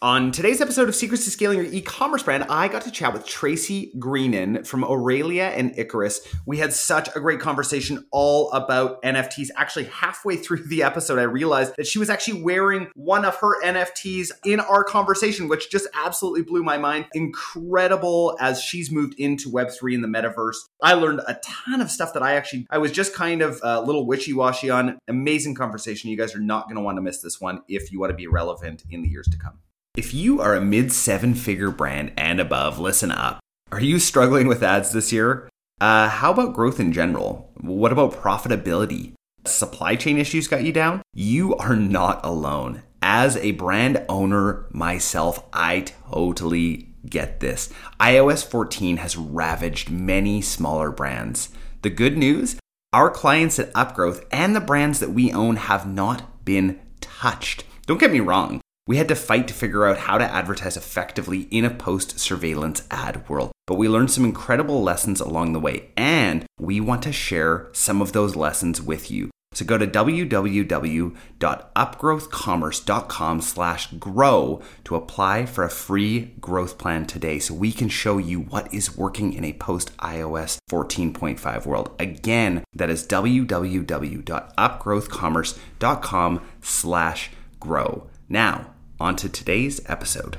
On today's episode of Secrets to Scaling Your E-commerce Brand, I got to chat with Tracy Greenan from Aurelia and Icarus. We had such a great conversation all about NFTs. Actually, halfway through the episode, I realized that she was actually wearing one of her NFTs in our conversation, which just absolutely blew my mind. Incredible as she's moved into Web3 in the metaverse. I learned a ton of stuff that I actually, I was just kind of a little wishy-washy on. Amazing conversation. You guys are not going to want to miss this one if you want to be relevant in the years to come. If you are a mid seven figure brand and above, listen up. Are you struggling with ads this year? Uh, how about growth in general? What about profitability? Supply chain issues got you down? You are not alone. As a brand owner myself, I totally get this. iOS 14 has ravaged many smaller brands. The good news our clients at Upgrowth and the brands that we own have not been touched. Don't get me wrong. We had to fight to figure out how to advertise effectively in a post surveillance ad world. But we learned some incredible lessons along the way, and we want to share some of those lessons with you. So go to www.upgrowthcommerce.com slash grow to apply for a free growth plan today so we can show you what is working in a post iOS 14.5 world. Again, that is www.upgrowthcommerce.com slash grow. Now, on to today's episode.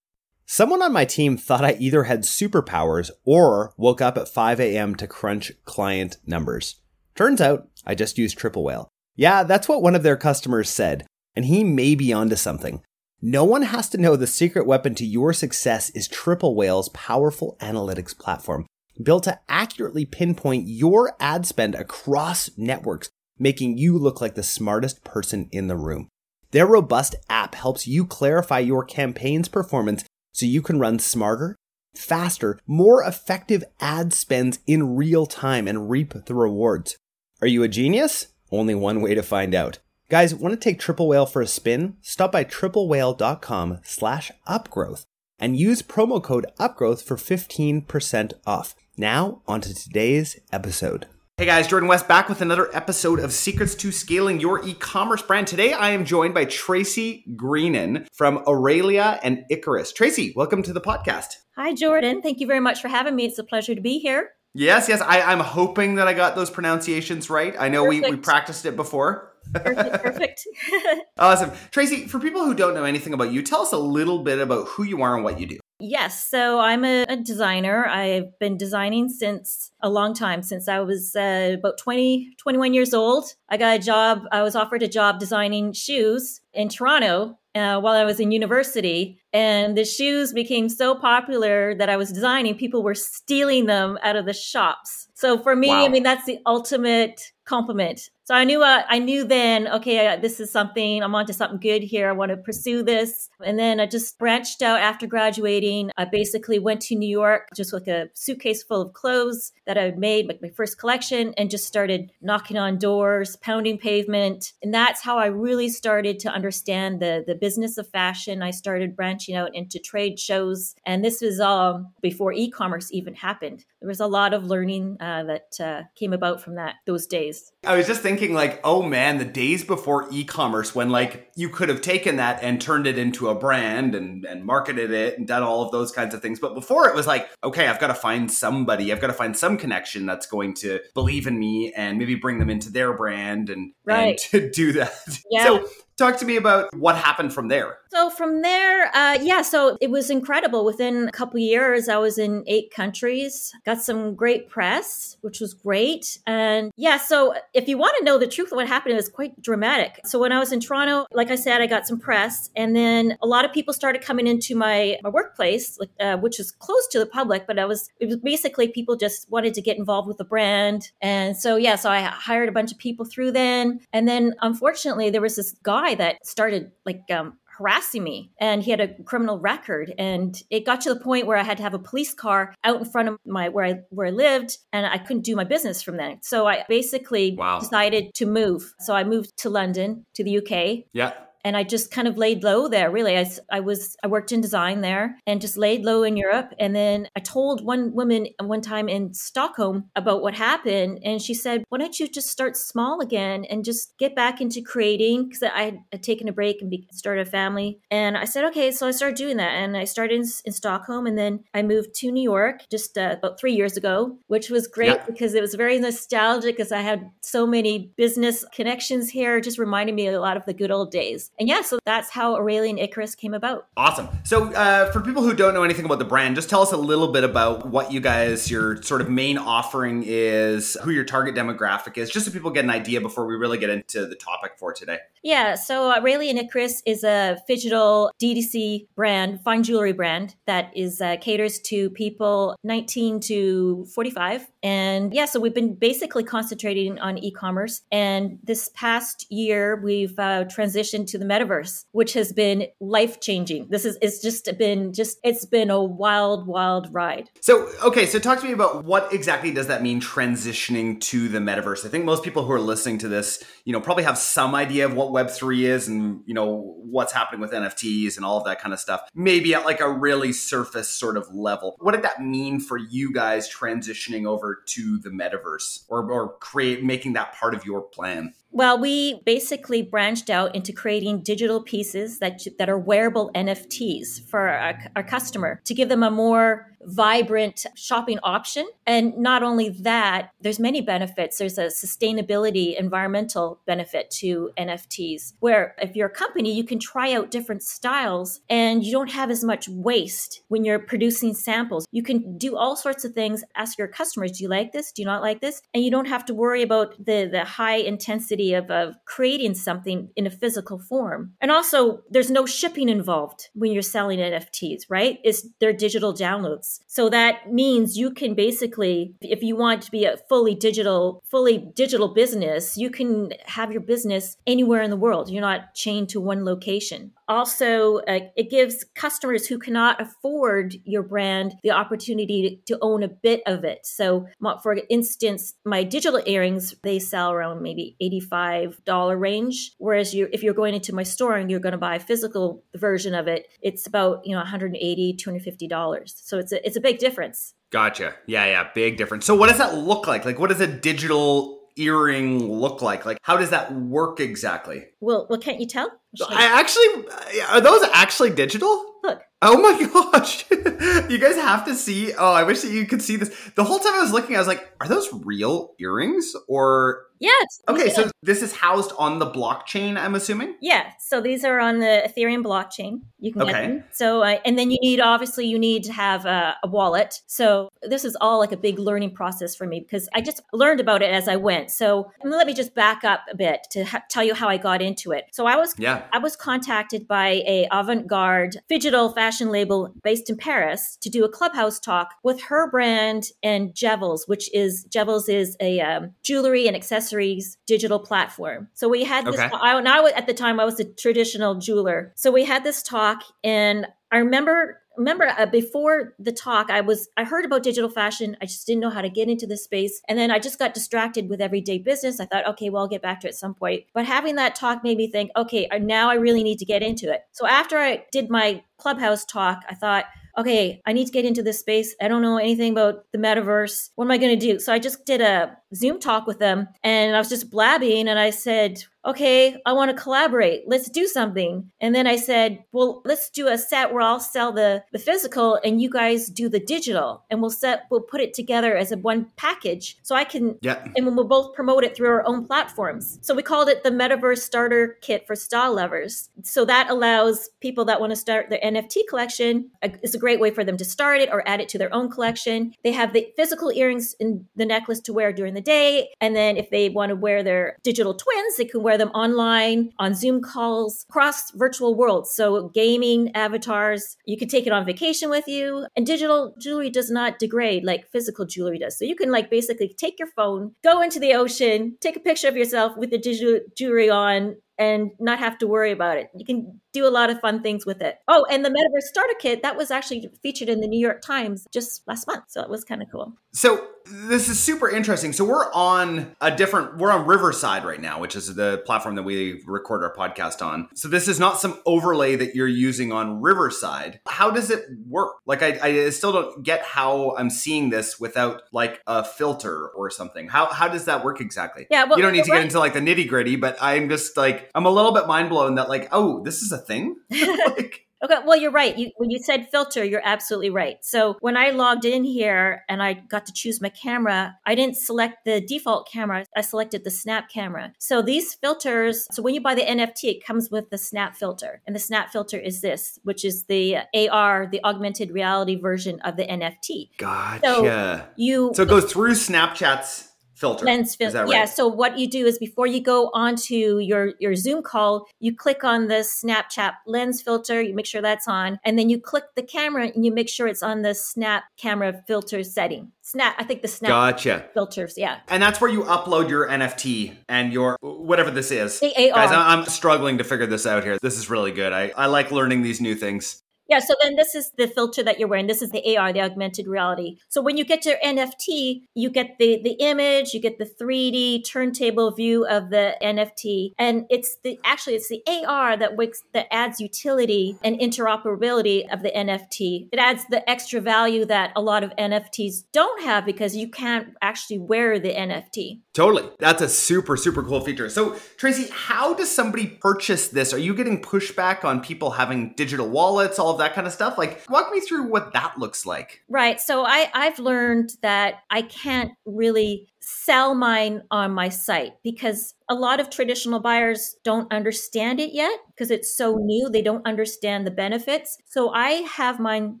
Someone on my team thought I either had superpowers or woke up at 5 a.m. to crunch client numbers. Turns out I just used Triple Whale. Yeah, that's what one of their customers said, and he may be onto something. No one has to know the secret weapon to your success is Triple Whale's powerful analytics platform, built to accurately pinpoint your ad spend across networks, making you look like the smartest person in the room. Their robust app helps you clarify your campaign's performance so you can run smarter, faster, more effective ad spends in real time and reap the rewards. Are you a genius? Only one way to find out. Guys, want to take Triple Whale for a spin? Stop by triplewhale.com slash upgrowth and use promo code upgrowth for 15% off. Now, on to today's episode. Hey guys, Jordan West back with another episode of Secrets to Scaling Your E-commerce Brand. Today I am joined by Tracy Greenan from Aurelia and Icarus. Tracy, welcome to the podcast. Hi, Jordan. Thank you very much for having me. It's a pleasure to be here. Yes, yes. I, am hoping that I got those pronunciations right. I know we, we practiced it before. Perfect. perfect. awesome. Tracy, for people who don't know anything about you, tell us a little bit about who you are and what you do. Yes. So I'm a, a, designer. I've been designing since a long time, since I was uh, about 20, 21 years old. I got a job, I was offered a job designing shoes in Toronto uh, while I was in university. And the shoes became so popular that I was designing, people were stealing them out of the shops. So for me, wow. I mean, that's the ultimate compliment so I knew uh, I knew then, okay, this is something I'm onto something good here. I want to pursue this. And then I just branched out after graduating. I basically went to New York just with a suitcase full of clothes that I made, like my first collection, and just started knocking on doors, pounding pavement. And that's how I really started to understand the the business of fashion. I started branching out into trade shows, and this was all before e-commerce even happened. There was a lot of learning uh, that uh, came about from that those days. I was just thinking like, oh man, the days before e-commerce when like you could have taken that and turned it into a brand and, and marketed it and done all of those kinds of things. But before it was like, okay, I've got to find somebody, I've got to find some connection that's going to believe in me and maybe bring them into their brand and, right. and to do that. Yeah. So talk to me about what happened from there. So from there, uh, yeah, so it was incredible. Within a couple years, I was in eight countries, got some great press, which was great. And yeah, so if you want to know the truth of what happened, it was quite dramatic. So when I was in Toronto, like I said, I got some press, and then a lot of people started coming into my, my workplace, uh, which is closed to the public, but I was, it was basically people just wanted to get involved with the brand. And so, yeah, so I hired a bunch of people through then. And then unfortunately, there was this guy that started like, um, harassing me and he had a criminal record and it got to the point where I had to have a police car out in front of my where I where I lived and I couldn't do my business from then. So I basically wow. decided to move. So I moved to London to the UK. Yeah and I just kind of laid low there. Really, I, I was I worked in design there and just laid low in Europe. And then I told one woman one time in Stockholm about what happened, and she said, "Why don't you just start small again and just get back into creating?" Because I had taken a break and be, started a family, and I said, "Okay." So I started doing that, and I started in, in Stockholm, and then I moved to New York just uh, about three years ago, which was great yeah. because it was very nostalgic because I had so many business connections here, just reminding me a lot of the good old days. And yeah, so that's how Aurelia and Icarus came about. Awesome. So uh, for people who don't know anything about the brand, just tell us a little bit about what you guys, your sort of main offering is, who your target demographic is, just so people get an idea before we really get into the topic for today. Yeah, so Aurelia and Icarus is a digital DDC brand, fine jewelry brand that is uh, caters to people 19 to 45. And yeah, so we've been basically concentrating on e-commerce. And this past year, we've uh, transitioned to the metaverse, which has been life changing. This is it's just been just it's been a wild, wild ride. So okay, so talk to me about what exactly does that mean transitioning to the metaverse? I think most people who are listening to this, you know, probably have some idea of what Web3 is and, you know, what's happening with NFTs and all of that kind of stuff. Maybe at like a really surface sort of level. What did that mean for you guys transitioning over to the metaverse or, or create making that part of your plan? Well, we basically branched out into creating digital pieces that that are wearable NFTs for our, our customer to give them a more vibrant shopping option. And not only that, there's many benefits. There's a sustainability, environmental benefit to NFTs, where if you're a company, you can try out different styles and you don't have as much waste when you're producing samples. You can do all sorts of things, ask your customers, do you like this? Do you not like this? And you don't have to worry about the, the high intensity of, of creating something in a physical form. And also, there's no shipping involved when you're selling NFTs, right? It's they're digital downloads. So that means you can basically, if you want to be a fully digital, fully digital business, you can have your business anywhere in the world. You're not chained to one location. Also, uh, it gives customers who cannot afford your brand the opportunity to, to own a bit of it. So, for instance, my digital earrings, they sell around maybe $85 range. Whereas you, if you're going into my store and you're going to buy a physical version of it, it's about, you know, $180, $250. So it's a, it's a big difference. Gotcha. Yeah, yeah, big difference. So what does that look like? Like what does a digital earring look like? Like how does that work exactly? Well, well can't you tell? I actually are those actually digital? Look. Oh my gosh. you guys have to see. Oh, I wish that you could see this. The whole time I was looking, I was like, are those real earrings or Yes. Okay, so this is housed on the blockchain, I'm assuming? Yeah. So these are on the Ethereum blockchain. You can okay. get them. So, uh, and then you need, obviously, you need to have a, a, wallet. So this is all like a big learning process for me because I just learned about it as I went. So let me just back up a bit to ha- tell you how I got into it. So I was, yeah. I was contacted by a avant-garde digital fashion label based in Paris to do a clubhouse talk with her brand and Jevels, which is Jevels is a um, jewelry and accessory accessories digital platform. So we had this. Okay. I, now at the time I was a traditional jeweler. So we had this talk, and I remember remember uh, before the talk i was i heard about digital fashion i just didn't know how to get into the space and then i just got distracted with everyday business i thought okay well i'll get back to it at some point but having that talk made me think okay now i really need to get into it so after i did my clubhouse talk i thought okay, I need to get into this space. I don't know anything about the metaverse. What am I going to do? So I just did a Zoom talk with them and I was just blabbing and I said, okay, I want to collaborate. Let's do something. And then I said, well, let's do a set where I'll sell the, the physical and you guys do the digital and we'll set, we'll put it together as a one package. So I can, yeah. and we'll both promote it through our own platforms. So we called it the Metaverse Starter Kit for Style Lovers. So that allows people that want to start their NFT collection. It's a great way for them to start it or add it to their own collection. They have the physical earrings and the necklace to wear during the day. And then if they want to wear their digital twins, they can wear them online on Zoom calls across virtual worlds. So gaming avatars, you can take it on vacation with you. And digital jewelry does not degrade like physical jewelry does. So you can like basically take your phone, go into the ocean, take a picture of yourself with the digital jewelry on, and not have to worry about it. You can do a lot of fun things with it. Oh, and the Metaverse Starter Kit that was actually featured in the New York Times just last month, so it was kind of cool. So this is super interesting. So we're on a different we're on Riverside right now, which is the platform that we record our podcast on. So this is not some overlay that you're using on Riverside. How does it work? Like I, I still don't get how I'm seeing this without like a filter or something. How how does that work exactly? Yeah, well, you don't need to right. get into like the nitty gritty, but I'm just like I'm a little bit mind blown that like oh this is a thing. like, Okay, well, you're right. You, when you said filter, you're absolutely right. So when I logged in here and I got to choose my camera, I didn't select the default camera. I selected the snap camera. So these filters, so when you buy the NFT, it comes with the snap filter. And the snap filter is this, which is the AR, the augmented reality version of the NFT. gotcha. You So it goes through Snapchat's filter. lens filter. right? Yeah. So what you do is before you go onto your your Zoom call, you click on the Snapchat lens filter. You make sure that's on, and then you click the camera and you make sure it's on the Snap camera filter setting. Snap. I think the Snap Gotcha. filters. Yeah. And that's where you upload your NFT and your whatever this is. The AR. Guys, I'm struggling to figure this out here. This is really good. I, I like learning these new things. Yeah, so then this is the filter that you're wearing. This is the AR, the augmented reality. So when you get your NFT, you get the the image, you get the 3D turntable view of the NFT, and it's the actually it's the AR that wakes that adds utility and interoperability of the NFT. It adds the extra value that a lot of NFTs don't have because you can't actually wear the NFT. Totally. That's a super, super cool feature. So, Tracy, how does somebody purchase this? Are you getting pushback on people having digital wallets, all that kind of stuff? Like, walk me through what that looks like. Right. So I, I've learned that I can't really sell mine on my site because a lot of traditional buyers don't understand it yet because it's so new. They don't understand the benefits. So I have mine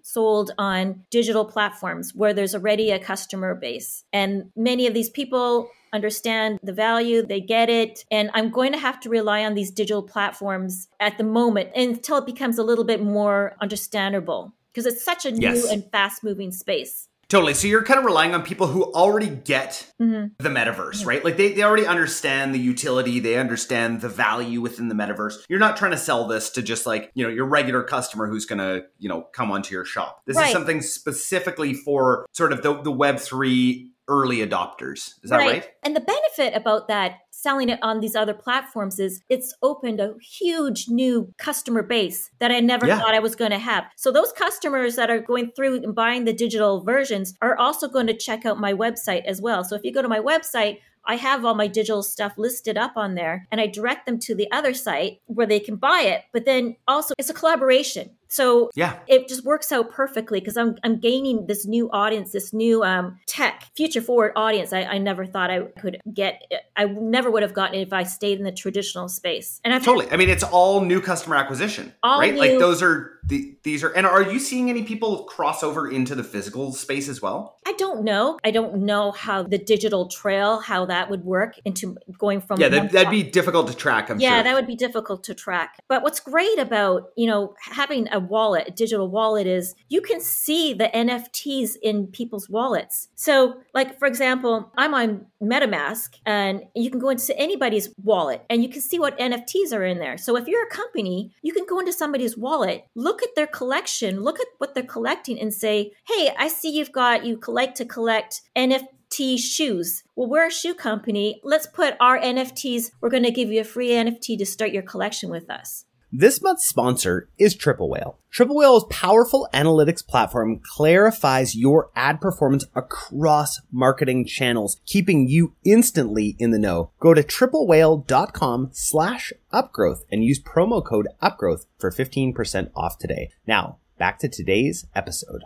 sold on digital platforms where there's already a customer base. And many of these people understand the value, they get it. And I'm going to have to rely on these digital platforms at the moment until it becomes a little bit more understandable because it's such a new Yes. and fast moving space. Totally. So you're kind of relying on people who already get Mhm. the metaverse, right? Like they, they already understand the utility, they understand the value within the metaverse. You're not trying to sell this to just like, you know, your regular customer who's gonna, you know, come onto your shop. This is something specifically for sort of the, the web three early adopters. Is that right? And the benefit about that selling it on these other platforms is it's opened a huge new customer base that I never Yeah. thought I was going to have. So those customers that are going through and buying the digital versions are also going to check out my website as well. So if you go to my website, I have all my digital stuff listed up on there and I direct them to the other site where they can buy it. But then also it's a collaboration. So Yeah. it just works out perfectly because I'm I'm gaining this new audience, this new um, tech, future forward audience. I, I never thought I could get. I never would have gotten it if I stayed in the traditional space. And I've Totally. I mean, it's all new customer acquisition, All right? Like those are the these are. And are you seeing any people cross over into the physical space as well? I don't know. I don't know how the digital trail how that would work into going from Yeah, that, that'd be difficult to track. I'm yeah, sure. that would be difficult to track. But what's great about, you know, having a wallet, a digital wallet is you can see the NFTs in people's wallets. So, like for example, I'm on MetaMask and you can go into anybody's wallet and you can see what NFTs are in there. So, if you're a company, you can go into somebody's wallet, look at their collection, look at what they're collecting and say, "Hey, I see you've got you collect to collect NFT shoes. Well, we're a shoe company. Let's put our NFTs. We're going to give you a free NFT to start your collection with us. This month's sponsor is Triple Whale. Triple Whale's powerful analytics platform clarifies your ad performance across marketing channels, keeping you instantly in the know. Go to triplewhale.com slash upgrowth and use promo code upgrowth for 15% off today. Now, back to today's episode.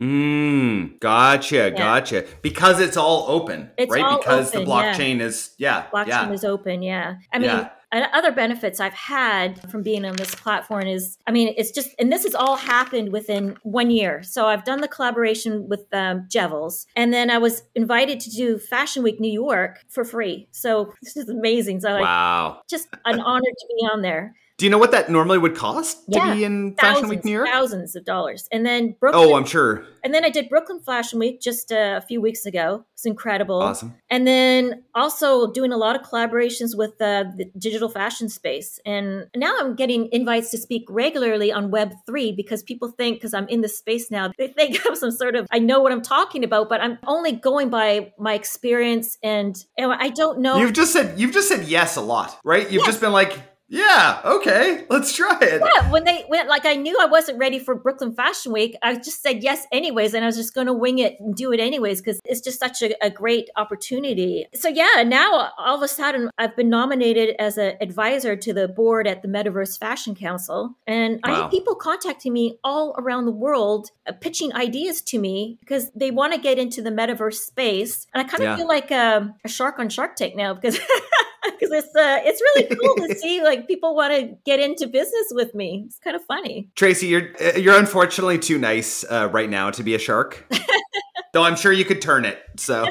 Mm, gotcha, gotcha. Because it's all open, It's right? all because open, the yeah. blockchain is, yeah, Blockchain yeah. is open, yeah. I mean, Yeah. and other benefits I've had from being on this platform is, I mean, it's just, and this has all happened within one year. So I've done the collaboration with um, Jevels, and then I was invited to do Fashion Week New York for free. So this is amazing. So like, wow. just an honor to be on there. Do you know what that normally would cost to Yeah, be in Fashion thousands, Week New York? thousands of dollars. And then Brooklyn, Oh, I'm sure. and then I did Brooklyn Fashion Week just a few weeks ago. It's incredible. Awesome. And then also doing a lot of collaborations with uh, the digital fashion space. And now I'm getting invites to speak regularly on Web3 because people think, because I'm in the space now, they think I'm some sort of, I know what I'm talking about, but I'm only going by my experience. And, and I don't know. You've just said you've just said yes a lot, right? You've just been like, yeah, okay, let's try it. yeah, when they went, like I knew I wasn't ready for Brooklyn Fashion Week, I just said yes anyways, and I was just going to wing it and do it anyways because it's just such a, a great opportunity. So yeah, now all of a sudden I've been nominated as an advisor to the board at the Metaverse Fashion Council, and I have people contacting me all around the world, uh, pitching ideas to me because they want to get into the metaverse space, and I kind of Yeah. feel like um, a shark on Shark Tank now because. Because it's uh, it's really cool to see like people want to get into business with me. It's kind of funny. Tracy, you're uh, you're unfortunately too nice uh, right now to be a shark. Though I'm sure you could turn it. So,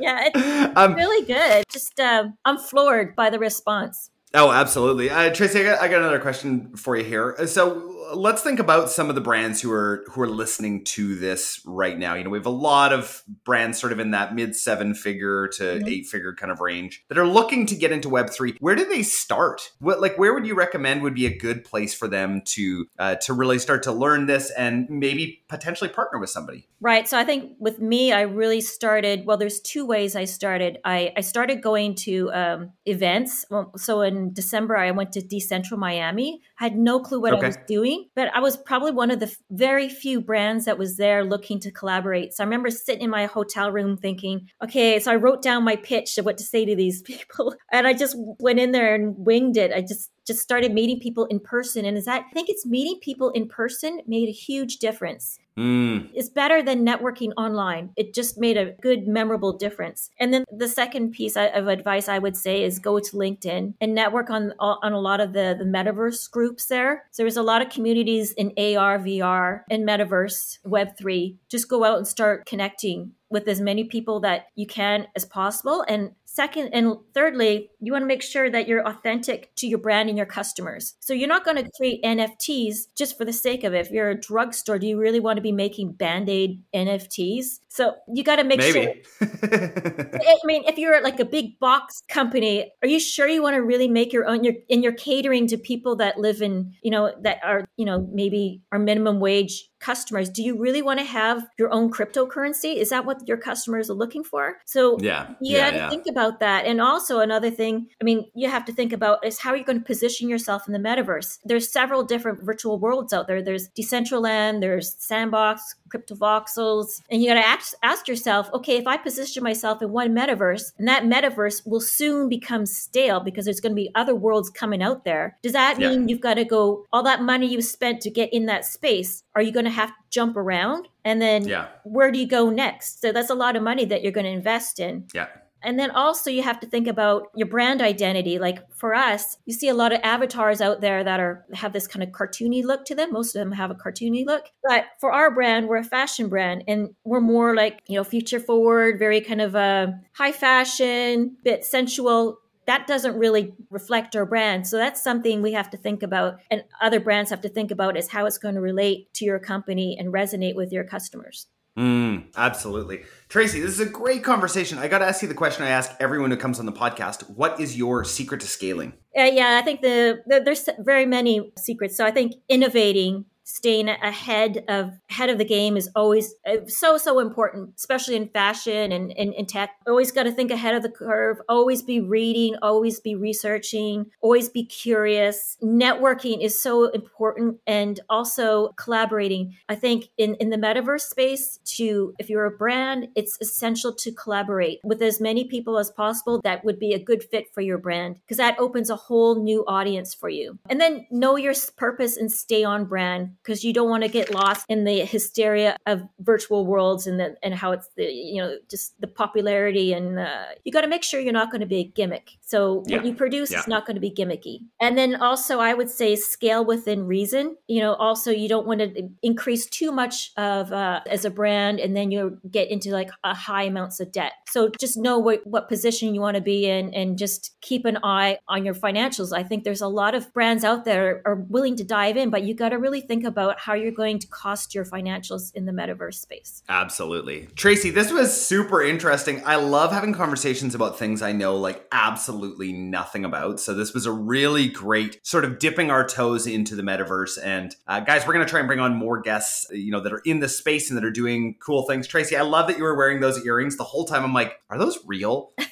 Yeah, it's um, really good. Just uh, I'm floored by the response. Oh, absolutely. Uh, Tracy, I got, I got another question for you here. Uh, So let's think about some of the brands who are who are listening to this right now. You know, we have a lot of brands sort of in that mid seven figure to Mhm. eight figure kind of range that are looking to get into Web three. Where do they start? What like where would you recommend would be a good place for them to uh, to really start to learn this and maybe potentially partner with somebody? Right. So I think with me, I really started. Well, there's two ways I started. I, I started going to um, events. Well, so in December, I went to DCentral Miami. I had no clue what Okay. I was doing, but I was probably one of the very few brands that was there looking to collaborate. So I remember sitting in my hotel room thinking, okay, so I wrote down my pitch of what to say to these people, and I just went in there and winged it. I just just started meeting people in person, and is that I think it's meeting people in person made a huge difference Mm, is better than networking online. It just made a good, memorable difference. And then the second piece of advice I would say is go to LinkedIn and network on on a lot of the the metaverse groups there. So there's a lot of communities in AR, VR, and metaverse, Web three. Just go out and start connecting with as many people that you can as possible. And second and thirdly, you want to make sure that you're authentic to your brand and your customers. So you're not going to create NFTs just for the sake of it. If you're a drugstore, do you really want to be making band-aid NFTs? So you got to make sure. I mean, if you're like a big box company, are you sure you want to really make your own? You're, and you're catering to people that live in, you know, that are, you know, maybe are minimum wage customers. Do you really want to have your own cryptocurrency? Is that what your customers are looking for? So yeah. you yeah, got to yeah. think about that. And also another thing, I mean, you have to think about is how are you going to position yourself in the metaverse? There's several different virtual worlds out there. There's Decentraland, there's Sandbox, Cryptovoxels, and you got to ask, ask yourself, okay, if I position myself in one metaverse, and that metaverse will soon become stale because there's going to be other worlds coming out there. Does that Yeah. mean you've got to go all that money you spent to get in that space? Are you going to have to jump around? And then Yeah. where do you go next? So that's a lot of money that you're going to invest in. Yeah. And then also you have to think about your brand identity. Like for us, you see a lot of avatars out there that are have this kind of cartoony look to them. Most of them have a cartoony look. But for our brand, we're a fashion brand and we're more like, you know, future forward, very kind of uh, high fashion, bit sensual. That doesn't really reflect our brand. So that's something we have to think about and other brands have to think about is how it's going to relate to your company and resonate with your customers. Mm, absolutely. Tracy, this is a great conversation. I got to ask you the question I ask everyone who comes on the podcast. What is your secret to scaling? Uh, yeah, I think the, the there's very many secrets. So I think innovating, staying ahead of ahead of the game is always uh, so so important, especially in fashion and in tech. Always got to think ahead of the curve. Always be reading. Always be researching. Always be curious. Networking is so important, and also collaborating. I think in in the metaverse space, to if you're a brand, it's essential to collaborate with as many people as possible that would be a good fit for your brand because that opens a whole new audience for you. And then know your purpose and stay on brand because you don't want to get lost in the hysteria of virtual worlds and the, and how it's the you know just the popularity and uh, you got to make sure you're not going to be a gimmick. So Yeah. what you produce Yeah. is not going to be gimmicky. And then also, I would say scale within reason. You know, also you don't want to increase too much of uh, as a brand, and then you get into like a high amounts of debt. So just know what what position you want to be in, and just keep an eye on your financials. I think there's a lot of brands out there are willing to dive in, but you got to really think about how you're going to cost your financials in the metaverse space. Absolutely. Tracy, this was super interesting. I love having conversations about things I know like absolutely nothing about. So this was a really great sort of dipping our toes into the metaverse. And uh, guys, we're going to try and bring on more guests, you know, that are in the space and that are doing cool things. Tracy, I love that you were wearing those earrings the whole time. I'm like, are those real?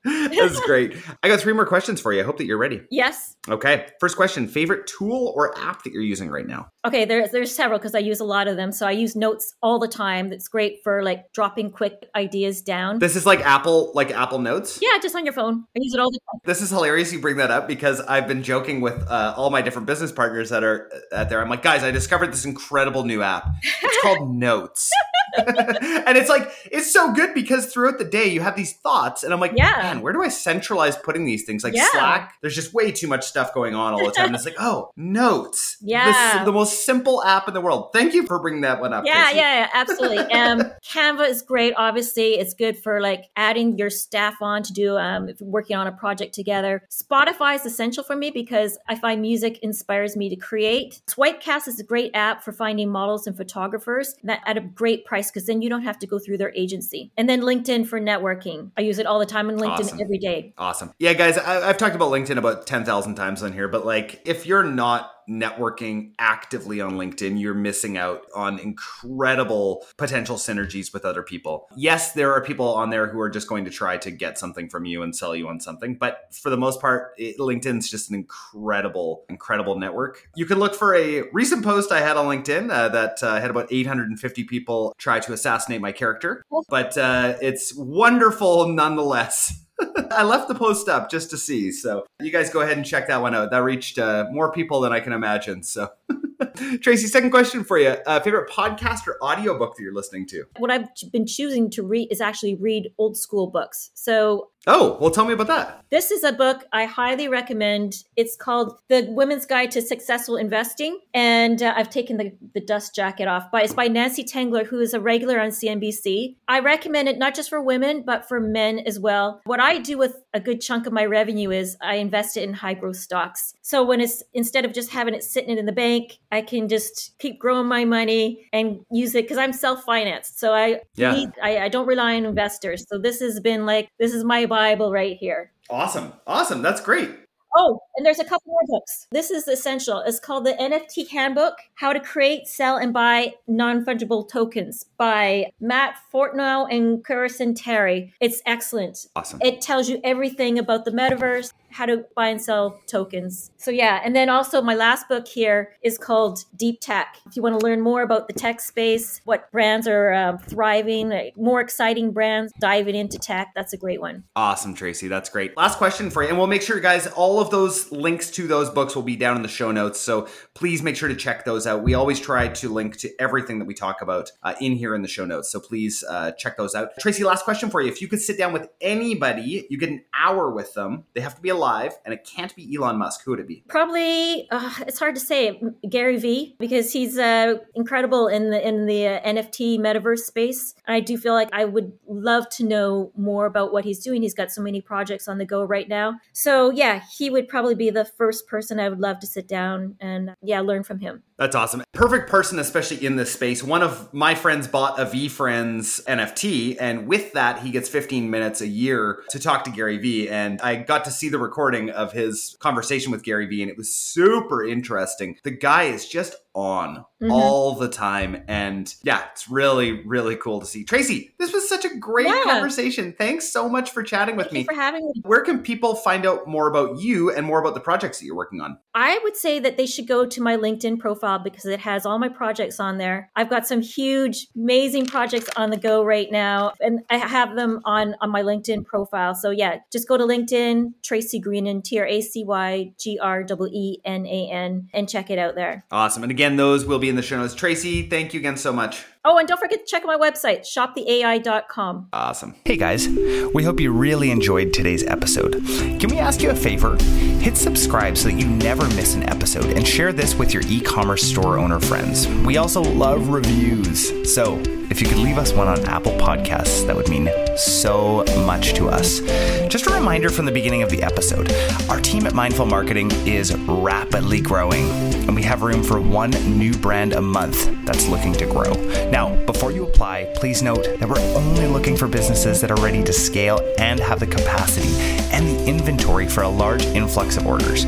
That's great. I got three more questions for you. I hope that you're ready. Yes. Okay. First question Favorite tool or app that you're using right now? Okay, there's there's several because I use a lot of them. So I use Notes all the time. That's great for like dropping quick ideas down. This is like Apple, like Apple Notes. yeah, just on your phone. I use it all the time. This is hilarious. You bring that up because I've been joking with uh, all my different business partners that are out there. I'm like, guys, I discovered this incredible new app. It's called Notes. and it's like, it's so good because throughout the day you have these thoughts. And I'm like, Yeah. man, where do I centralize putting these things? Like Yeah. Slack, there's just way too much stuff going on all the time. And it's like, oh, Notes. Yeah. The, the most simple app in the world. Thank you for bringing that one up. Yeah, yeah, yeah, absolutely. Um, Canva is great. Obviously, it's good for like adding your staff on to do um, if you're working on a project together. Spotify is essential for me because I find music inspires me to create. Swipecast is a great app for finding models and photographers that at a great price because then you don't have to go through their agency. And then LinkedIn for networking. I use it all the time on LinkedIn Awesome. every day. Awesome. Yeah, guys, I, I've talked about LinkedIn about 10,000 times on here, but like if you're not networking actively on LinkedIn, you're missing out on incredible potential synergies with other people. Yes, there are people on there who are just going to try to get something from you and sell you on something, but for the most part, it, LinkedIn's just an incredible, incredible network. You can look for a recent post I had on LinkedIn uh, that uh, had about 850 people try to assassinate my character, but uh, it's wonderful nonetheless. I left the post up just to see. So you guys go ahead and check that one out. That reached uh, more people than I can imagine. So, Tracy, second question for you: uh, favorite podcast or audiobook that you're listening to? What I've been choosing to read is actually read old school books. So Oh, well, tell me about that. This is a book I highly recommend. It's called The Women's Guide to Successful Investing. And uh, I've taken the, the dust jacket off, but it's by Nancy Tengler, who is a regular on CNBC. I recommend it not just for women, but for men as well. What I do with a good chunk of my revenue is I invest it in high growth stocks. So when it's instead of just having it sitting in the bank, I can just keep growing my money and use it because I'm self financed. So I, Yeah. need, I I don't rely on investors. So this has been like this is my Bible right here. Awesome. Awesome. That's great. Oh, and there's a couple more books. This is essential. It's called the NFT Handbook How to Create, Sell, and Buy Non Fungible Tokens by Matt Fortnow and QuHarrison Terry. It's excellent. Awesome. It tells you everything about the metaverse, how to buy and sell tokens. So, yeah. And then also, my last book here is called Deep Tech. If you want to learn more about the tech space, what brands are um, thriving, like, more exciting brands diving into tech, that's a great one. Awesome, Tracy. That's great. Last question for you. And we'll make sure, guys, all of those links to those books will be down in the show notes. So please make sure to check those out. We always try to link to everything that we talk about uh, in here in the show notes. So please uh, check those out. Tracy, last question for you. If you could sit down with anybody, you get an hour with them, they have to be alive, and it can't be Elon Musk. Who would it be? Probably, uh, it's hard to say. Gary Vee, because he's uh, incredible in the in the uh, NFT metaverse space. I do feel like I would love to know more about what he's doing. He's got so many projects on the go right now. So yeah, he would probably be the first person I would love to sit down and yeah, learn from him. That's awesome. Perfect person, especially in this space. One of my friends bought a VeeFriends NFT, and with that, he gets 15 minutes a year to talk to Gary Vee. And I got to see the recording of his conversation with Gary Vee, and it was super interesting. The guy is just on Mhm. all the time. And yeah, it's really, really cool to see. Tracy, this was such a great Yeah. conversation. Thanks so much for chatting with Thank me. for having me. Where can people find out more about you and more about the projects that you're working on? I would say that they should go to my LinkedIn profile because it has all my projects on there. I've got some huge, amazing projects on the go right now, and I have them on on my LinkedIn profile. So yeah, just go to LinkedIn, Tracy Greenan, T R A C Y G R E E N A N, and check it out there. Awesome. And again, those will be in the show notes. Tracy, thank you again so much. Oh, and don't forget to check my website, shoptheai.com. Awesome. Hey guys, we hope you really enjoyed today's episode. Can we ask you a favor? Hit subscribe so that you never miss an episode and share this with your e commerce store owner friends. We also love reviews. So if you could leave us one on Apple Podcasts, that would mean so much to us. Just a reminder from the beginning of the episode our team at Mindful Marketing is rapidly growing, and we have room for one new brand a month that's looking to grow. Now, before you apply, please note that we're only looking for businesses that are ready to scale and have the capacity and the inventory for a large influx of orders.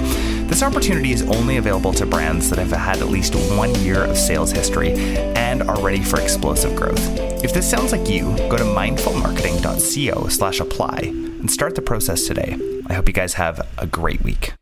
This opportunity is only available to brands that have had at least one year of sales history and are ready for explosive growth. If this sounds like you, go to mindfulmarketing.co slash apply and start the process today. I hope you guys have a great week.